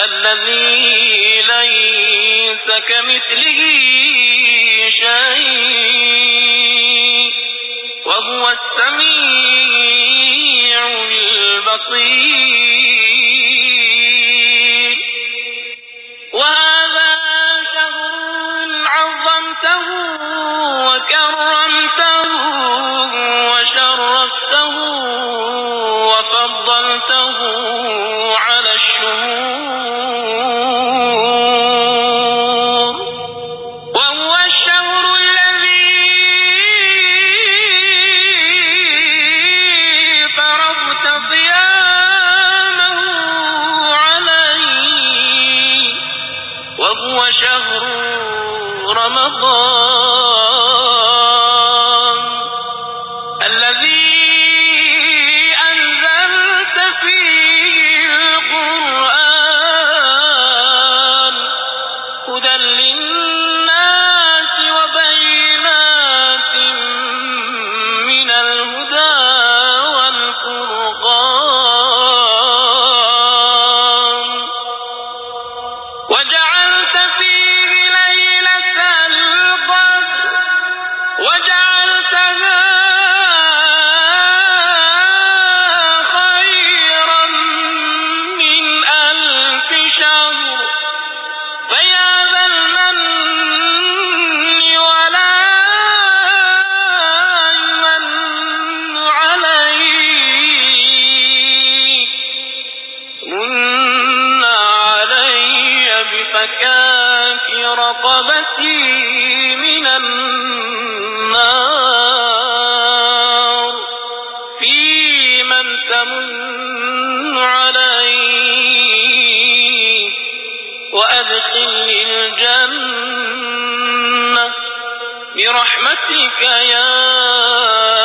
الذي ليس كمثله شيء وهو السميع البصير. وهذا شهر عظمته رمضان تمن علي وأدخل الجنة برحمتك يا